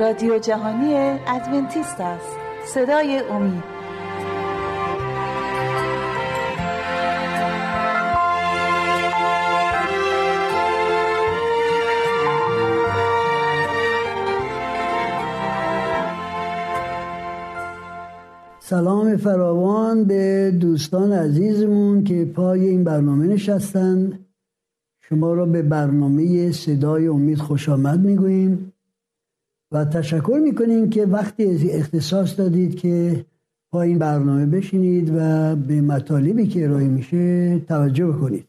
رادیو جهانی ادونتیست است. صدای امید. سلام فراوان به دوستان عزیزمون که پای این برنامه نشستن. شما را به برنامه صدای امید خوش آمد می‌گوییم. و تشکر می‌کنیم که وقتی اختصاص دادید که با این برنامه بشینید و به مطالبی که ارائه میشه توجه کنید.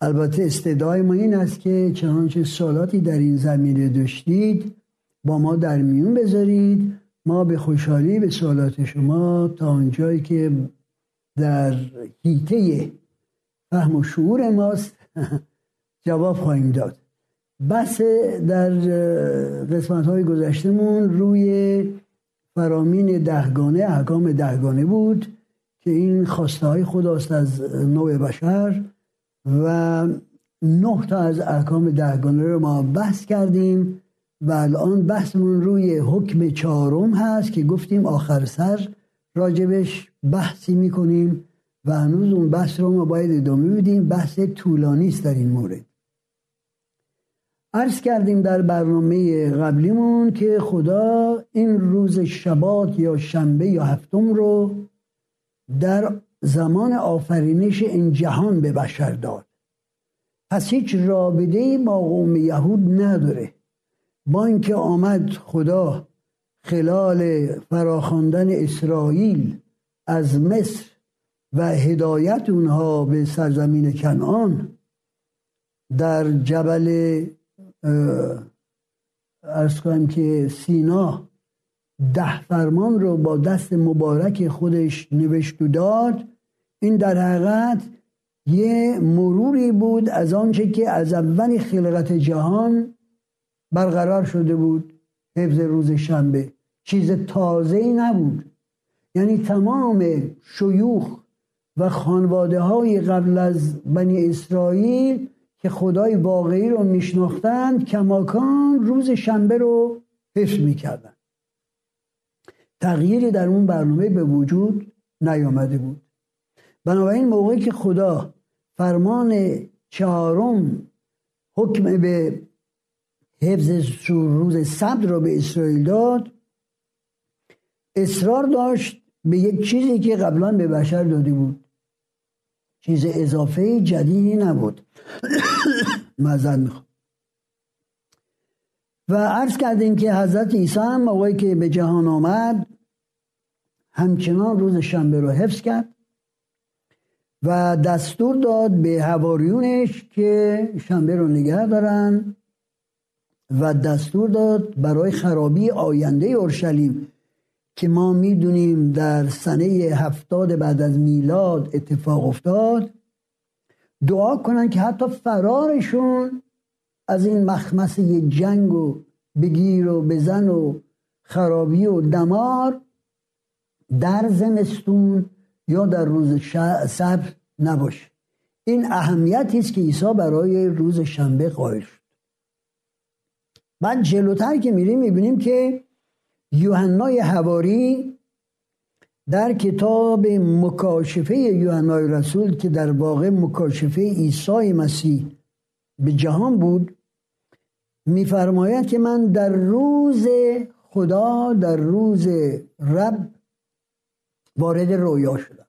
البته استدعای ما این است که چنانچه سالاتی در این زمینه داشتید با ما در میون بذارید. ما به خوشحالی به سوالات شما تا آنجایی که در هیته فهم و شعور ماست جواب خواهیم داد. بحث در قسمت های گذشتمون روی فرامین دهگانه احکام دهگانه بود که این خواسته های خداست از نوع بشر و نه تا از احکام دهگانه رو ما بحث کردیم و الان بحثمون روی حکم چهارم هست که گفتیم آخر سر راجبش بحثی می‌کنیم و هنوز اون بحث رو ما باید ادامه بدیم. بحث طولانی است در این مورد. عرض کردیم در برنامه قبلیمون که خدا این روز شبات یا شنبه یا هفتم رو در زمان آفرینش این جهان به بشر داد. پس هیچ رابطه با قوم یهود نداره. با اینکه آمد خدا خلال فراخواندن اسرائیل از مصر و هدایت اونها به سرزمین کنعان در جبل ارز کنم که سینا ده فرمان رو با دست مبارک خودش نوشت و داد. این در حقیقت یه مروری بود از آنچه که از اول خلقت جهان برقرار شده بود حفظ روز شنبه. چیز تازه ای نبود. یعنی تمام شیوخ و خانواده های قبل از بنی اسرائیل که خدای واقعی رو میشناختند کماکان روز شنبه رو حفظ می‌کردن تغییری در اون برنامه به وجود نیامده بود. بنابراین موقعی که خدا فرمان چهارم حکم به حفظ روز سبت را به اسرائیل داد اصرار داشت به یک چیزی که قبلا به بشر داده بود. چیز اضافه جدیدی نبود. مزد و عرض کردیم که حضرت عیسی هم موقعی که به جهان آمد همچنان روز شنبه رو حفظ کرد و دستور داد به هواریونش که شنبه رو نگه دارن و دستور داد برای خرابی آینده اورشلیم که ما می‌دونیم در سنه هفتاد بعد از میلاد اتفاق افتاد دعا کنن که حتی فرارشون از این مخمسه جنگ و بگیر و بزن و خرابی و دمار در زمستون یا در روز صبر نباشه. این اهمیتی است که عیسی برای روز شنبه قائل شد. بعد جلوتر که میریم می‌بینیم که یوحنای هواری در کتاب مکاشفه یوحنای رسول که در واقع مکاشفه عیسی مسیح به جهان بود میفرماید که من در روز خدا در روز رب وارد رویا شدم.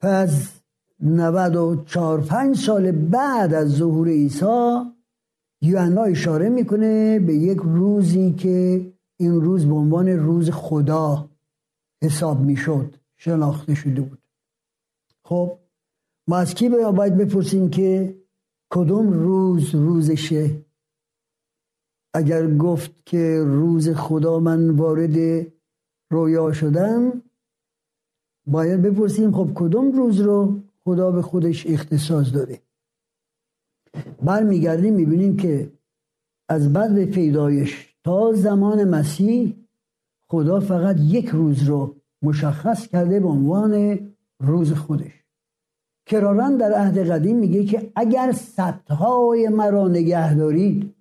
پس 94 5 سال بعد از ظهور عیسی یوحنا اشاره می‌کنه به یک روزی که این روز به عنوان روز خدا حساب می‌شد شناخته شده بود. خب ما از کی باید بپرسیم که کدوم روز روزشه؟ اگر گفت که روز خدا من وارد رویا شدم باید بپرسیم خب کدوم روز رو خدا به خودش اختصاص داده؟ برمیگردیم می‌بینیم که از بعد به پیدایش تا زمان مسیح خدا فقط یک روز رو مشخص کرده به عنوان روز خودش. کرارن در عهد قدیم میگه که اگر سبتهای مرا نگه دارید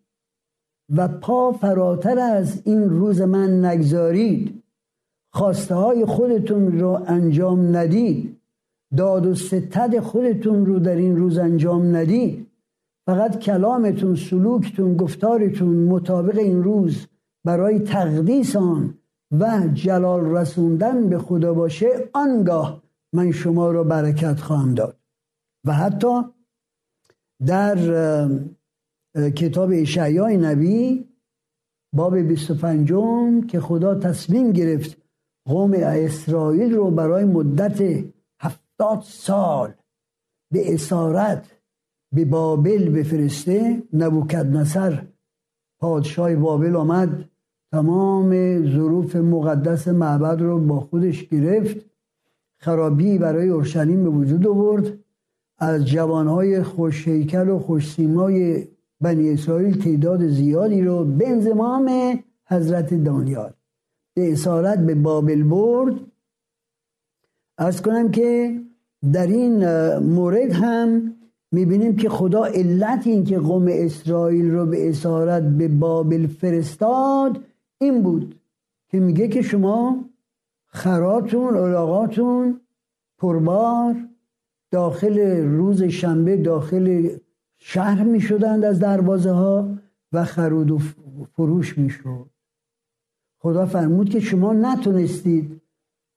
و پا فراتر از این روز من نگذارید خواسته های خودتون رو انجام ندید داد و ستد خودتون رو در این روز انجام ندید فقط کلامتون سلوکتون گفتارتون مطابق این روز برای تقدیس آن و جلال رسوندن به خدا باشه آنگاه من شما را برکت خواهم داد. و حتی در کتاب اشعیای نبی باب 25 که خدا تصمیم گرفت قوم اسرائیل رو برای مدت هفتاد سال به اسارت به بابل بفرسته نبوکد نصر پادشاه بابل آمد تمام ظروف مقدس معبد رو با خودش گرفت خرابی برای اورشلیم به وجود آورد. از جوانهای خوشهیکل و خوشسیمای بنی اسرائیل تعداد زیادی رو به انزمام حضرت دانیال به اسارت به بابل برد. ارز کنم که در این مورد هم می‌بینیم که خدا علت این که قوم اسرائیل رو به اسارت به بابل فرستاد این بود که میگه که شما خراتون علاقاتون پربار داخل روز شنبه داخل شهر می شدند از دروازه ها و خرود و فروش می شد خدا فرمود که شما نتونستید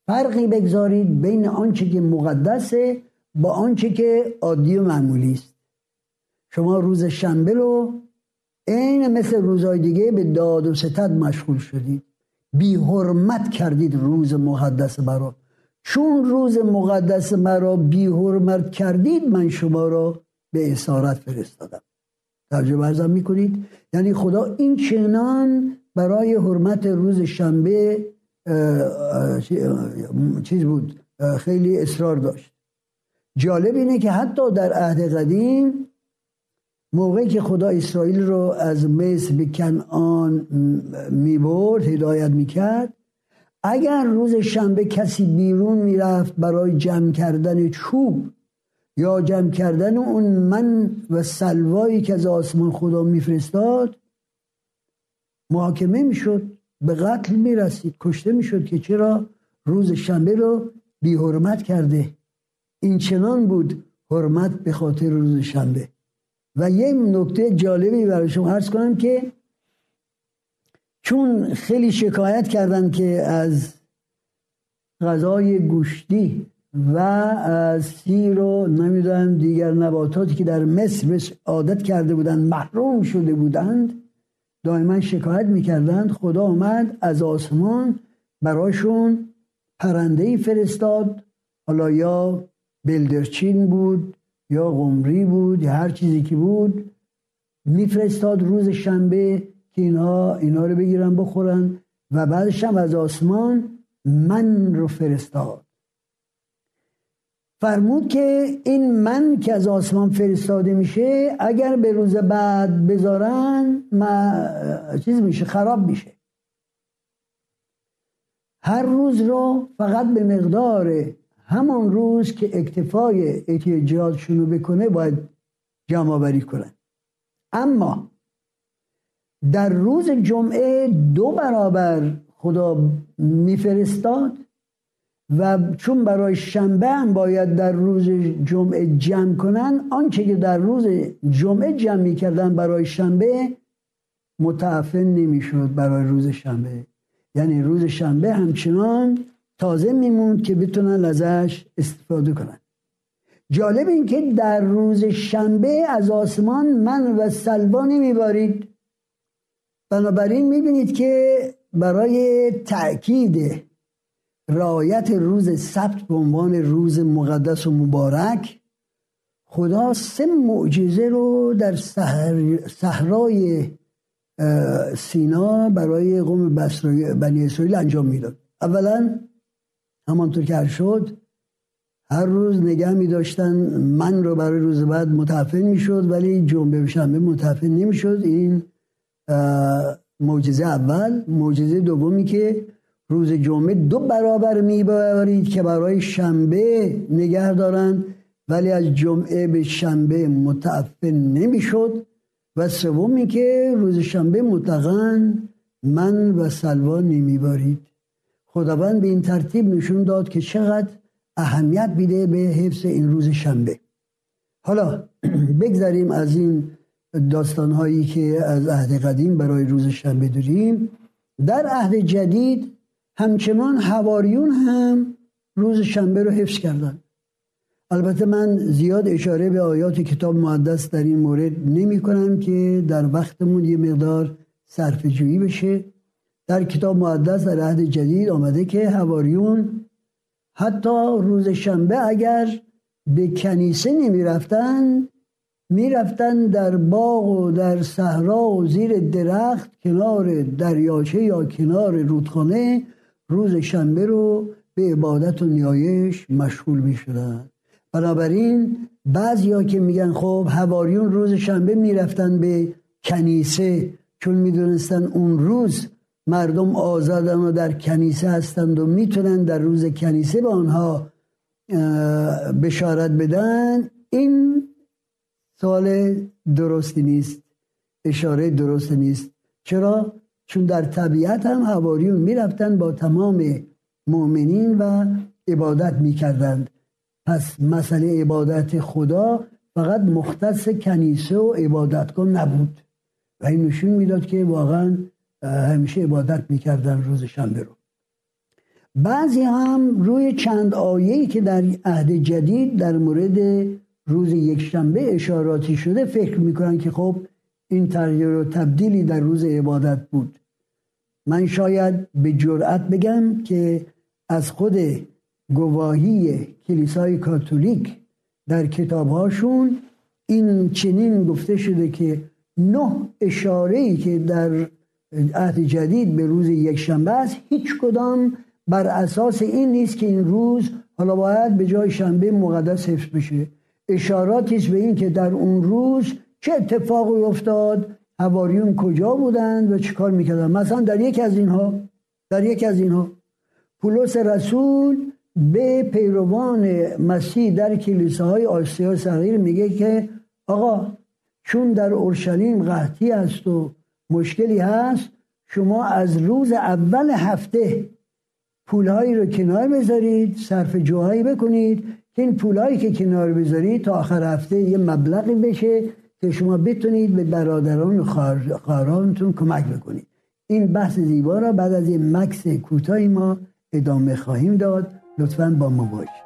فرقی بگذارید بین آنچه که مقدسه با آنچه که عادی و معمولی است. شما روز شنبه رو عین مثل روزهای دیگه به داد و ستد مشغول شدید. بی حرمت کردید روز مقدس مرا چون روز مقدس مرا بی حرمت کردید من شما را به اسارت فرستادم. ترجمه ارزم می‌کنید؟ یعنی خدا این چنان برای حرمت روز شنبه چیز بود؟ خیلی اصرار داشت. جالب اینه که حتی در عهد قدیم موقعی که خدا اسرائیل رو از مصر به کنعان می‌برد هدایت می‌کرد اگر روز شنبه کسی بیرون می‌رفت برای جمع کردن چوب یا جمع کردن اون من و سلوایی که از آسمان خدا میفرستاد محاکمه می‌شد به قتل می‌رسید. کشته می‌شد که چرا روز شنبه رو بی حرمت کرده. این چنان بود حرمت به خاطر روز شنبه. و یه نکته جالبی برای شما عرض کنم که چون خیلی شکایت کردن که از غذای گوشتی و از سیر و نمی‌دونم دیگر نباتاتی که در مصر عادت کرده بودند محروم شده بودند دائما شکایت می‌کردند خدا آمد از آسمان براشون پرنده فرستاد حالا یا بلدرچین بود یا قمری بود یا هر چیزی که بود میفرستاد روز شنبه که اینها اینا رو بگیرن بخورن و بعدش هم از آسمان من رو فرستاد. فرمود که این من که از آسمان فرستاده میشه اگر به روز بعد بذارن ما چیز میشه خراب میشه. هر روز رو فقط به مقدار همان روز که اکتفای احتیاجاتشون رو بکنه باید جمع آوری کنن. اما در روز جمعه دو برابر خدا میفرستاد و چون برای شنبه هم باید در روز جمعه جمع کنن آنچه که در روز جمعه جمع می‌کردن برای شنبه متعفن نمی‌شد برای روز شنبه. یعنی روز شنبه همچنان تازه میموند که بتونن ازش استفاده کنن. جالب این که در روز شنبه از آسمان من و سلوا نمیبارید. بنابراین می‌بینید که برای تأکید رعایت روز سبت به عنوان روز مقدس و مبارک خدا سه معجزه رو در صحرای سینا برای قوم بنی اسرائیل انجام می‌داد. اولا همانطور که شد هر روز نگه می داشتن من رو برای روز بعد متعفن می شد ولی جنبه شنبه متعفن نمی شد این معجزه اول. معجزه دومی که روز جمعه دو برابر می‌برید که برای شنبه نگه دارند ولی از جمعه به شنبه متعفن نمی‌شد. و سومی که روز شنبه مطلقا من و سلوا نمیبارید. خداوند به این ترتیب نشون داد که چقدر اهمیت بیده به حفظ این روز شنبه. حالا بگذاریم از این داستان هایی که از عهد قدیم برای روز شنبه داریم. در عهد جدید همچنان حواریون هم روز شنبه رو حفظ کردن. البته من زیاد اشاره به آیات کتاب مقدس در این مورد نمی کنم که در وقتمون یه مقدار صرف جویی بشه. در کتاب مقدس در عهد جدید آمده که حواریون حتی روز شنبه اگر به کنیسه نمی رفتن می رفتن در باغ و در صحرا و زیر درخت کنار دریاچه یا کنار رودخانه روز شنبه رو به عبادت و نیایش مشغول می شدن. بنابراین بعضیا که میگن خب هواریون روز شنبه می‌رفتن به کنیسه چون می‌دونستن اون روز مردم آزادن و در کنیسه هستند و می‌تونن در روز کنیسه به آنها بشارت بدن. این سوال درستی نیست اشاره درست نیست. چرا؟ چون در طبیعت هم هواریون می‌رفتن با تمام مؤمنین و عبادت می‌کردند. پس مسئله عبادت خدا فقط مختص کنیسه و عبادتگاه نبود. و این نشون می‌داد که واقعا همیشه عبادت می‌کردن روز شنبه رو. بعضی هم روی چند آیه‌ای که در عهد جدید در مورد روز یک شنبه اشاراتی شده فکر می‌کنن که خب این تغییر و تبدیلی در روز عبادت بود. من شاید به جرأت بگم که از خود گواهی کلیسای کاتولیک در کتابهاشون این چنین گفته شده که نه اشاره ای که در عهد جدید به روز یک شنبه است. هیچ کدام بر اساس این نیست که این روز حالا باید به جای شنبه مقدس حفظ بشه. اشاراتی به این که در اون روز چه اتفاقی افتاد هواریون کجا بودند و چیکار می‌کردن مثلا در یک از اینها در یک از اینها پولس رسول به پیروان مسیح در کلیساهای آسیا صغیر میگه که آقا چون در اورشلیم قحطی است و مشکلی هست؟ شما از روز اول هفته پولهایی رو کنار بذارید صرف جوهایی بکنید که این پولهایی که کنار بذارید تا آخر هفته یه مبلغی بشه که شما بتونید به برادران و خواهرانتون کمک بکنید. این بحث زیبا را بعد از این مکس کوتاهی ما ادامه خواهیم داد. لطفا با ما باشید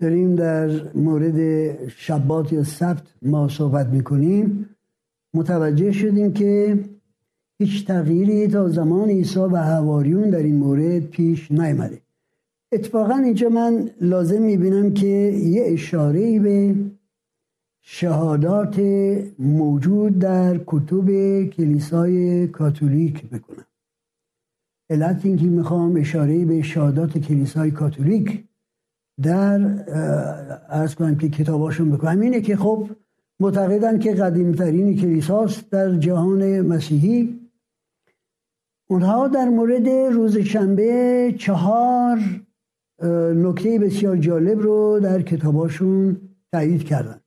داریم در مورد شبات یا سبت ما صحبت می‌کنیم. متوجه شدیم که هیچ تغییری تا زمان عیسی و حواریون در این مورد پیش نیامده. اتفاقا اینجا من لازم می‌بینم که یه اشاره به شهادات موجود در کتب کلیسای کاتولیک بکنم. علت اینکه می‌خوام اشاره به شهادات کلیسای کاتولیک در ارز کنم که کتاباشون بکنم اینه که خب معتقدن که قدیمترین کلیساست در جهان مسیحی. اونها در مورد روز شنبه چهار نکته بسیار جالب رو در کتاباشون تایید کردن.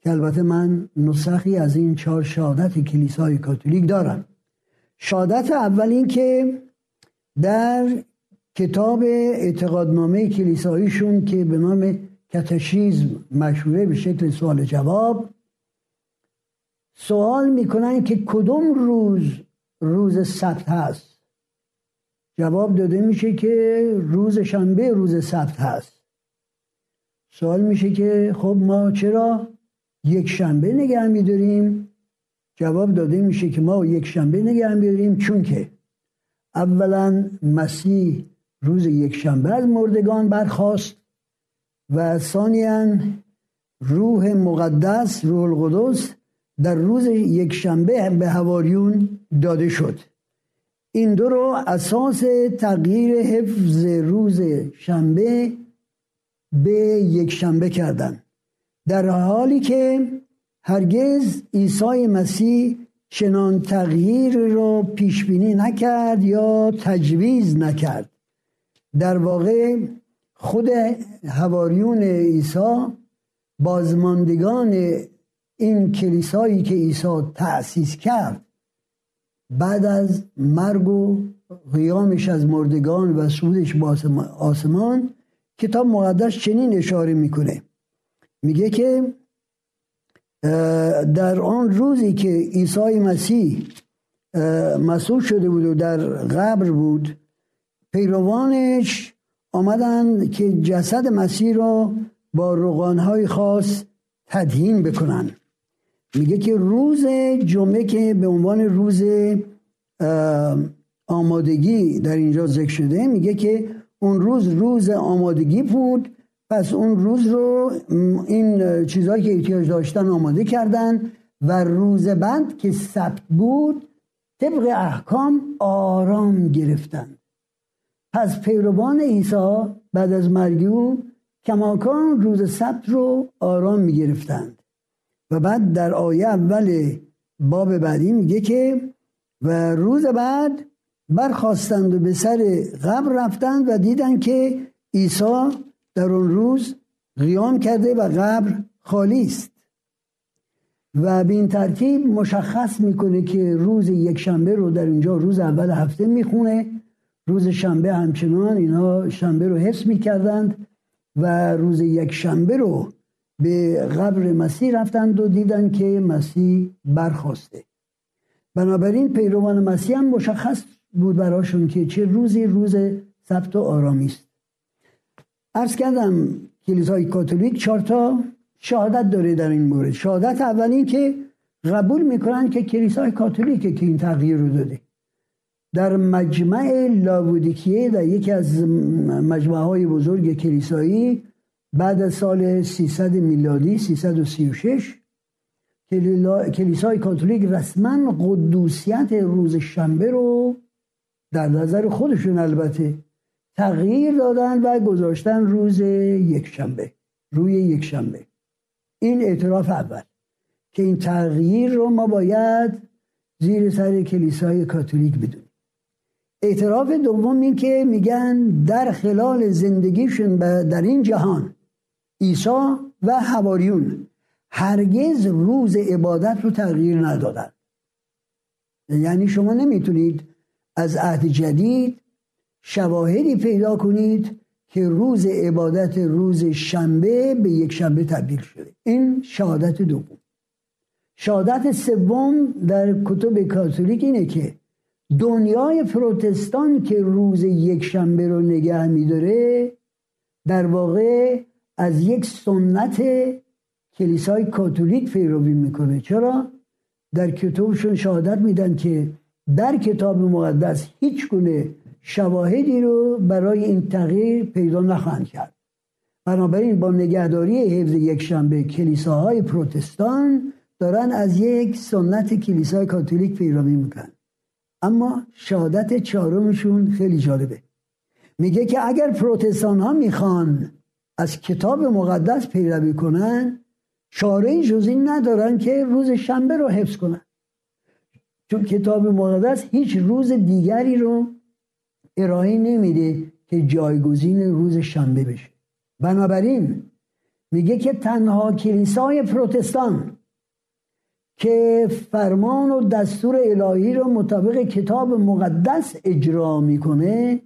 که البته من نسخی از این چهار شهادت کلیسای کاتولیک دارم. شهادت اول این که در کتاب اعتقادنامه کلیساییشون که به نام کتشیزم مشهوره به شکل سوال جواب سوال می‌کنن که کدوم روز روز سبت هست؟ جواب داده میشه که روز شنبه روز سبت هست. سوال میشه که خب ما چرا یک شنبه نگه میداریم؟ جواب داده میشه که ما یک شنبه نگه میداریم چون که اولا مسیح روز یک شنبه از مردگان برخواست و ثانیا روح مقدس روح القدس در روز یک شنبه به هواریون داده شد. این دو رو اساس تغییر حفظ روز شنبه به یک شنبه کردن. در حالی که هرگز عیسی مسیح چنان تغییر را پیش بینی نکرد یا تجویز نکرد. در واقع خود هواریون عیسی بازماندگان این کلیسایی که عیسی تأسیس کرد بعد از مرگ و قیامش از مردگان و سودش با آسمان کتاب مقدس چنین اشاره می‌کنه. میگه که در آن روزی که عیسی مسیح مسئول شده بود و در قبر بود پیروانش آمدن که جسد مسیح را با روغانهای خاص تدهین بکنن. میگه که روز جمعه که به عنوان روز آمادگی در اینجا ذکر شده میگه که اون روز روز آمادگی بود پس اون روز رو این چیزهایی که احتیاج داشتن آماده کردن و روز بعد که سبت بود طبق احکام آرام گرفتن. پس پیروان عیسی بعد از مرگ او کماکان روز سبت رو آرام می گرفتند و بعد در آیه اول باب بعدی میگه که و روز بعد برخواستند و به سر قبر رفتند و دیدند که عیسی در اون روز قیام کرده و قبر خالی است. و به این ترتیب مشخص می‌کنه که روز یک شنبه رو در اینجا روز اول هفته می‌خونه. روز شنبه همچنان اینها شنبه رو حفظ می‌کردند و روز یک شنبه رو به قبر مسیح رفتند و دیدن که مسیح برخواسته. بنابراین پیروان مسیح هم مشخص بود براشون که چه روزی روز سبت و آرامی است. عرض کردم کلیسای کاتولیک چهارتا شهادت داره در این مورد. شهادت اول که قبول می‌کنن که کلیسای کاتولیکه که این تغییر رو داده. در مجمع لاودیکیه در یکی از مجمع های بزرگ کلیسایی بعد از سال 300 میلادی 336 کلیسای کاتولیک رسما قدوسیت روز شنبه رو در نظر خودشون البته تغییر دادن و گذاشتن روز یک شنبه روی یک شنبه این اعتراف اول که این تغییر رو ما باید زیر سر کلیسای کاتولیک بدونیم. اعتراف دوم این که میگن در خلال زندگیشون در این جهان عیسی و حواریون هرگز روز عبادت رو تغییر ندادن. یعنی شما نمی‌تونید از عهد جدید شواهدی پیدا کنید که روز عبادت روز شنبه به یک شنبه تبدیل شده. این شهادت دوم. شهادت سوم در کتب کاتولیک اینه که دنیای پروتستان که روز یک شنبه رو نگه میداره در واقع از یک سنت کلیسای کاتولیک پیروی می‌کنه. چرا؟ در کتابشون شهادت میدن که در کتاب مقدس هیچ گونه شواهدی رو برای این تغییر پیدا نخواهند کرد. بنابراین با نگهداری حفظ یک شنبه کلیساهای پروتستان دارن از یک سنت کلیسای کاتولیک پیروی می‌کنن. اما شهادت چهارمشون خیلی جالبه. میگه که اگر پروتستان ها می‌خوان از کتاب مقدس پیروی کنن چاره جز ندارن که روز شنبه رو حفظ کنن. چون کتاب مقدس هیچ روز دیگری رو ارائه نمیده که جایگزین روز شنبه بشه. بنابراین میگه که تنها کلیسای پروتستان که فرمان و دستور الهی رو مطابق کتاب مقدس اجرا می‌کنه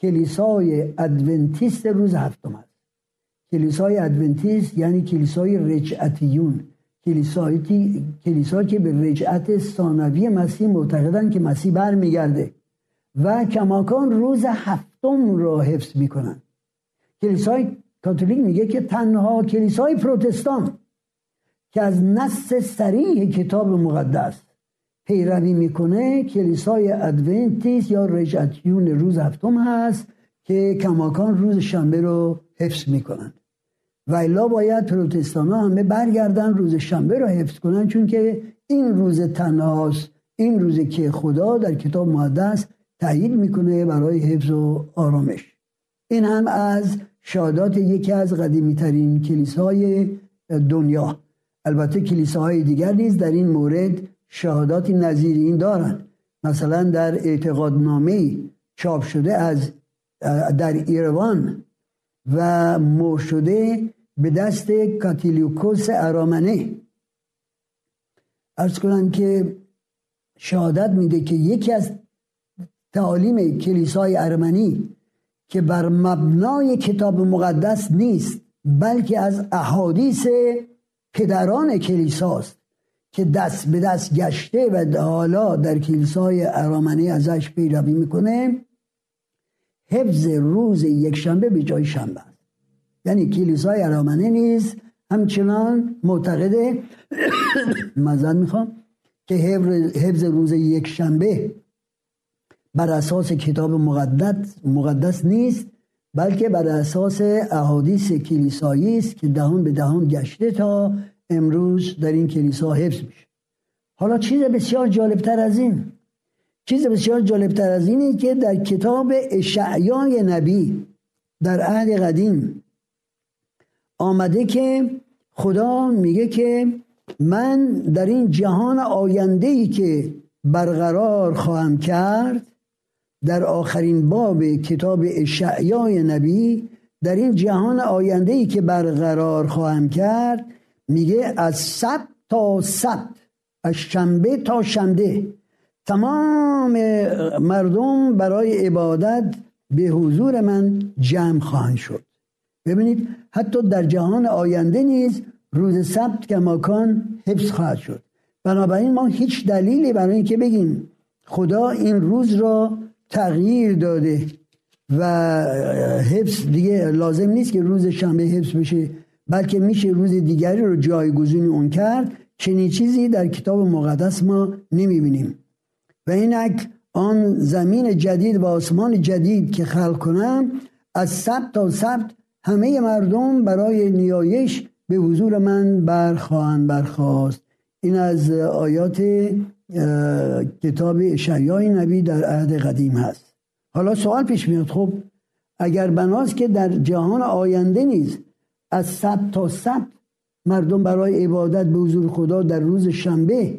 کلیسای ادونتیست روز هفتم است. کلیسای ادونتیست یعنی کلیسای رجعتیون کلیسایی کلیسا که به رجعت ثانوی مسیح معتقدن که مسیح برمیگرده و کماکان روز هفتم را حفظ می‌کنن کلیسای کاتولیک میگه که تنها کلیسای پروتستان که از نص صریح کتاب مقدس پیروی می‌کنه کلیسای ادونتیس یا رجعتیون روز هفتم هست که کماکان روز شنبه رو حفظ می‌کنن و الا باید پروتستان ها همه برگردن روز شنبه رو حفظ کنن چون که این روز تنهاست این روزی که خدا در کتاب مقدس تایید می‌کنه برای حفظ و آرامش. این هم از شادات یکی از قدیمی ترین کلیسای دنیا. البته کلیساهای دیگر نیز در این مورد شهادات نظیر این دارند. مثلا در اعتقادنامه چاپ شده از در ایروان و مو شده به دست کاتیلیوکوس ارامنه. ارز کنم که شهادت میده که یکی از تعالیم کلیسای ارمنی که بر مبنای کتاب مقدس نیست بلکه از احادیث پدران کلیساست که دست به دست گشته و حالا در کلیسای ارامنی ازش پیروی می‌کنه. حفظ روز یکشنبه به جای شنبه یعنی کلیسای ارامنه نیست همچنان معتقده مزد می‌خوام که حفظ روز یک شنبه بر اساس کتاب مقدس, مقدس نیست. بلکه بر اساس احادیث کلیسایی است که دهان به دهان گشته تا امروز در این کلیسا حفظ میشه. حالا چیز بسیار جالبتر از این چیز بسیار جالبتر از اینه که در کتاب اشعیای نبی در عهد قدیم آمده که خدا میگه که من در این جهان آینده ای که برقرار خواهم کرد در آخرین باب کتاب اشعیای نبی در این جهان آینده ای که برقرار خواهم کرد میگه از سبت تا سبت از شنبه تا شنبه تمام مردم برای عبادت به حضور من جمع خواهند شد. ببینید حتی در جهان آینده نیز روز سبت که ماکان حفظ خواهد شد. بنابراین ما هیچ دلیلی برای اینکه بگیم خدا این روز را تغییر داده و حفظ دیگه لازم نیست که روز شنبه حفظ بشه بلکه میشه روز دیگری رو جایگزین اون کرد. چنین چیزی در کتاب مقدس ما نمی‌بینیم. و اینک آن زمین جدید و آسمان جدید که خلق کنم از سبت تا سبت همه مردم برای نیایش به حضور من برخواهند برخواست این از آیات کتاب اشعیای نبی در عهد قدیم هست. حالا سوال پیش میاد خب اگر بناست که در جهان آینده نیز از سبت تا سبت مردم برای عبادت به حضور خدا در روز شنبه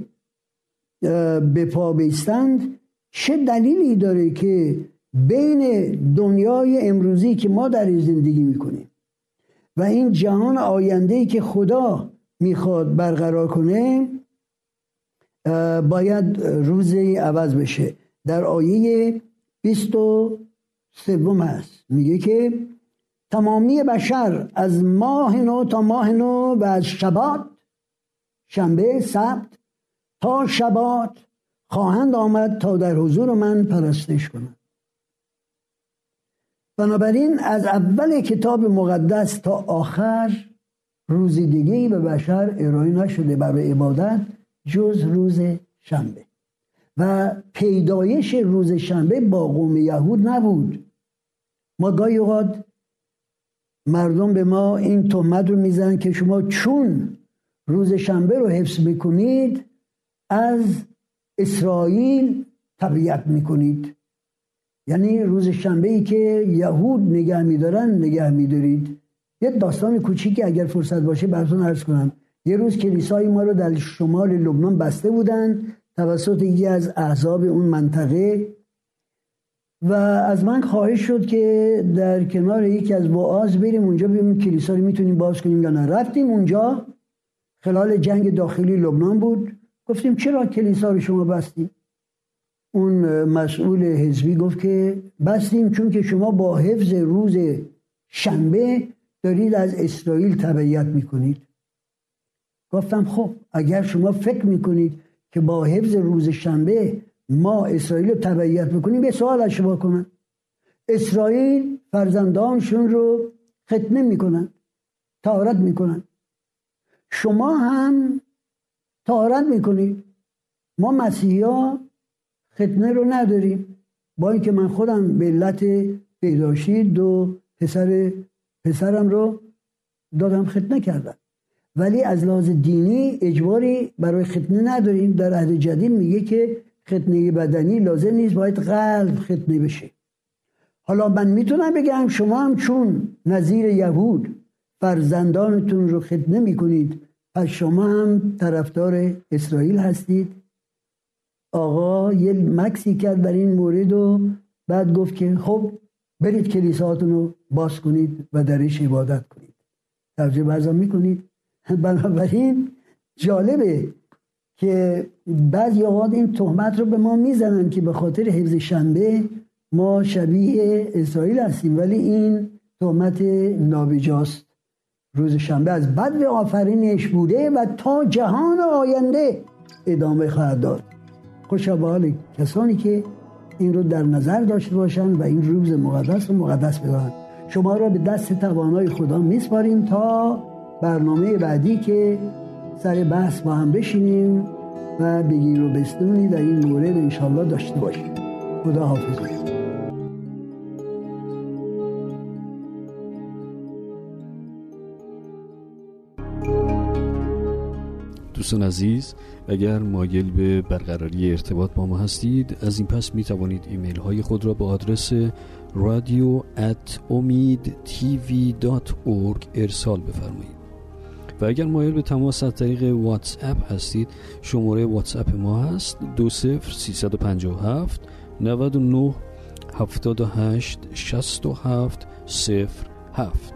به پا بیستند چه دلیلی داره که بین دنیای امروزی که ما در زندگی می‌کنیم و این جهان آینده که خدا می‌خواد برقرار کنه باید روزی عوض بشه. در آیه 23 هست. میگه که تمامی بشر از ماه نو تا ماه نو و از شبات شنبه سبت تا شبات خواهند آمد تا در حضور من پرستش کنند. بنابراین از اول کتاب مقدس تا آخر روزی دیگه به بشر ارائه نشده برای عبادت. جز روز شنبه. و پیدایش روز شنبه با قوم یهود نبود. ما گاهی اوقات مردم به ما این تهمت رو می‌زنن که شما چون روز شنبه رو حفظ می‌کنید از اسرائیل تبعیت می‌کنید. یعنی روز شنبه ای که یهود نگه میدارن نگه میدارید. یه داستان کوچیکی اگر فرصت باشه براتون عرض کنم. یه روز کلیسای ما رو در شمال لبنان بسته بودن توسط یکی از احزاب اون منطقه و از من خواهش شد که در کنار یکی از وعاز بریم اونجا ببینیم کلیسا رو می‌تونیم باز کنیم یا نه. رفتیم اونجا. خلال جنگ داخلی لبنان بود. گفتیم چرا کلیسا رو شما بستیم؟ اون مسئول حزبی گفت که بستیم چون که شما با حفظ روز شنبه دارید از اسرائیل تبعیت می‌کنید. گفتم خب اگر شما فکر می‌کنید که با حفظ روز شنبه ما اسرائیل رو تبعیت بکنیم به سوال از شما کنن اسرائیل فرزندانشون رو ختنه می‌کنن تارت می‌کنن. شما هم تارت می‌کنید. ما مسیحی ختنه رو نداریم. با اینکه من خودم به علت پیداشی دو پسر پسرم رو دادم ختنه کردن ولی از لحاظ دینی اجباری برای ختنه نداریم. در عهد جدید میگه که ختنه بدنی لازم نیست باید قلب ختنه بشه. حالا من می‌تونم بگم شما هم چون نظیر یهود فرزندانتون رو ختنه می‌کنید پس شما هم طرفدار اسرائیل هستید. آقا یه مکسی کرد در این مورد و بعد گفت که خب برید کلیساتون رو باز کنید و درش عبادت کنید. توجه برزا می‌کنید. بنابراین جالبه که بعضی اوقات این تهمت رو به ما می‌زنن که به خاطر حفظ شنبه ما شبیه اسرائیل هستیم ولی این تهمت نابجاست روز شنبه از بد آفرینش بوده و تا جهان آینده ادامه خواهد داد. خوش حال کسانی که این رو در نظر داشته باشند و این روز مقدس رو مقدس بدارن شما را به دست توانای خدا میسپاریم تا برنامه بعدی که سر بحث با هم بشینیم و بگیر و بستونی در این مورد انشالله داشته باشیم. خدا حافظ. دوستان عزیز اگر مایل به برقراری ارتباط با ما هستید از این پس می توانید ایمیل های خود را به آدرس امید ارسال بفرمایید. و اگر مایل به تماس از طریق واتس اپ هستید شماره واتس اپ ما هست دو سفر سی سد و پنج و هفت نوود و نو هفتاد و هشت شست و هفت سفر هفت.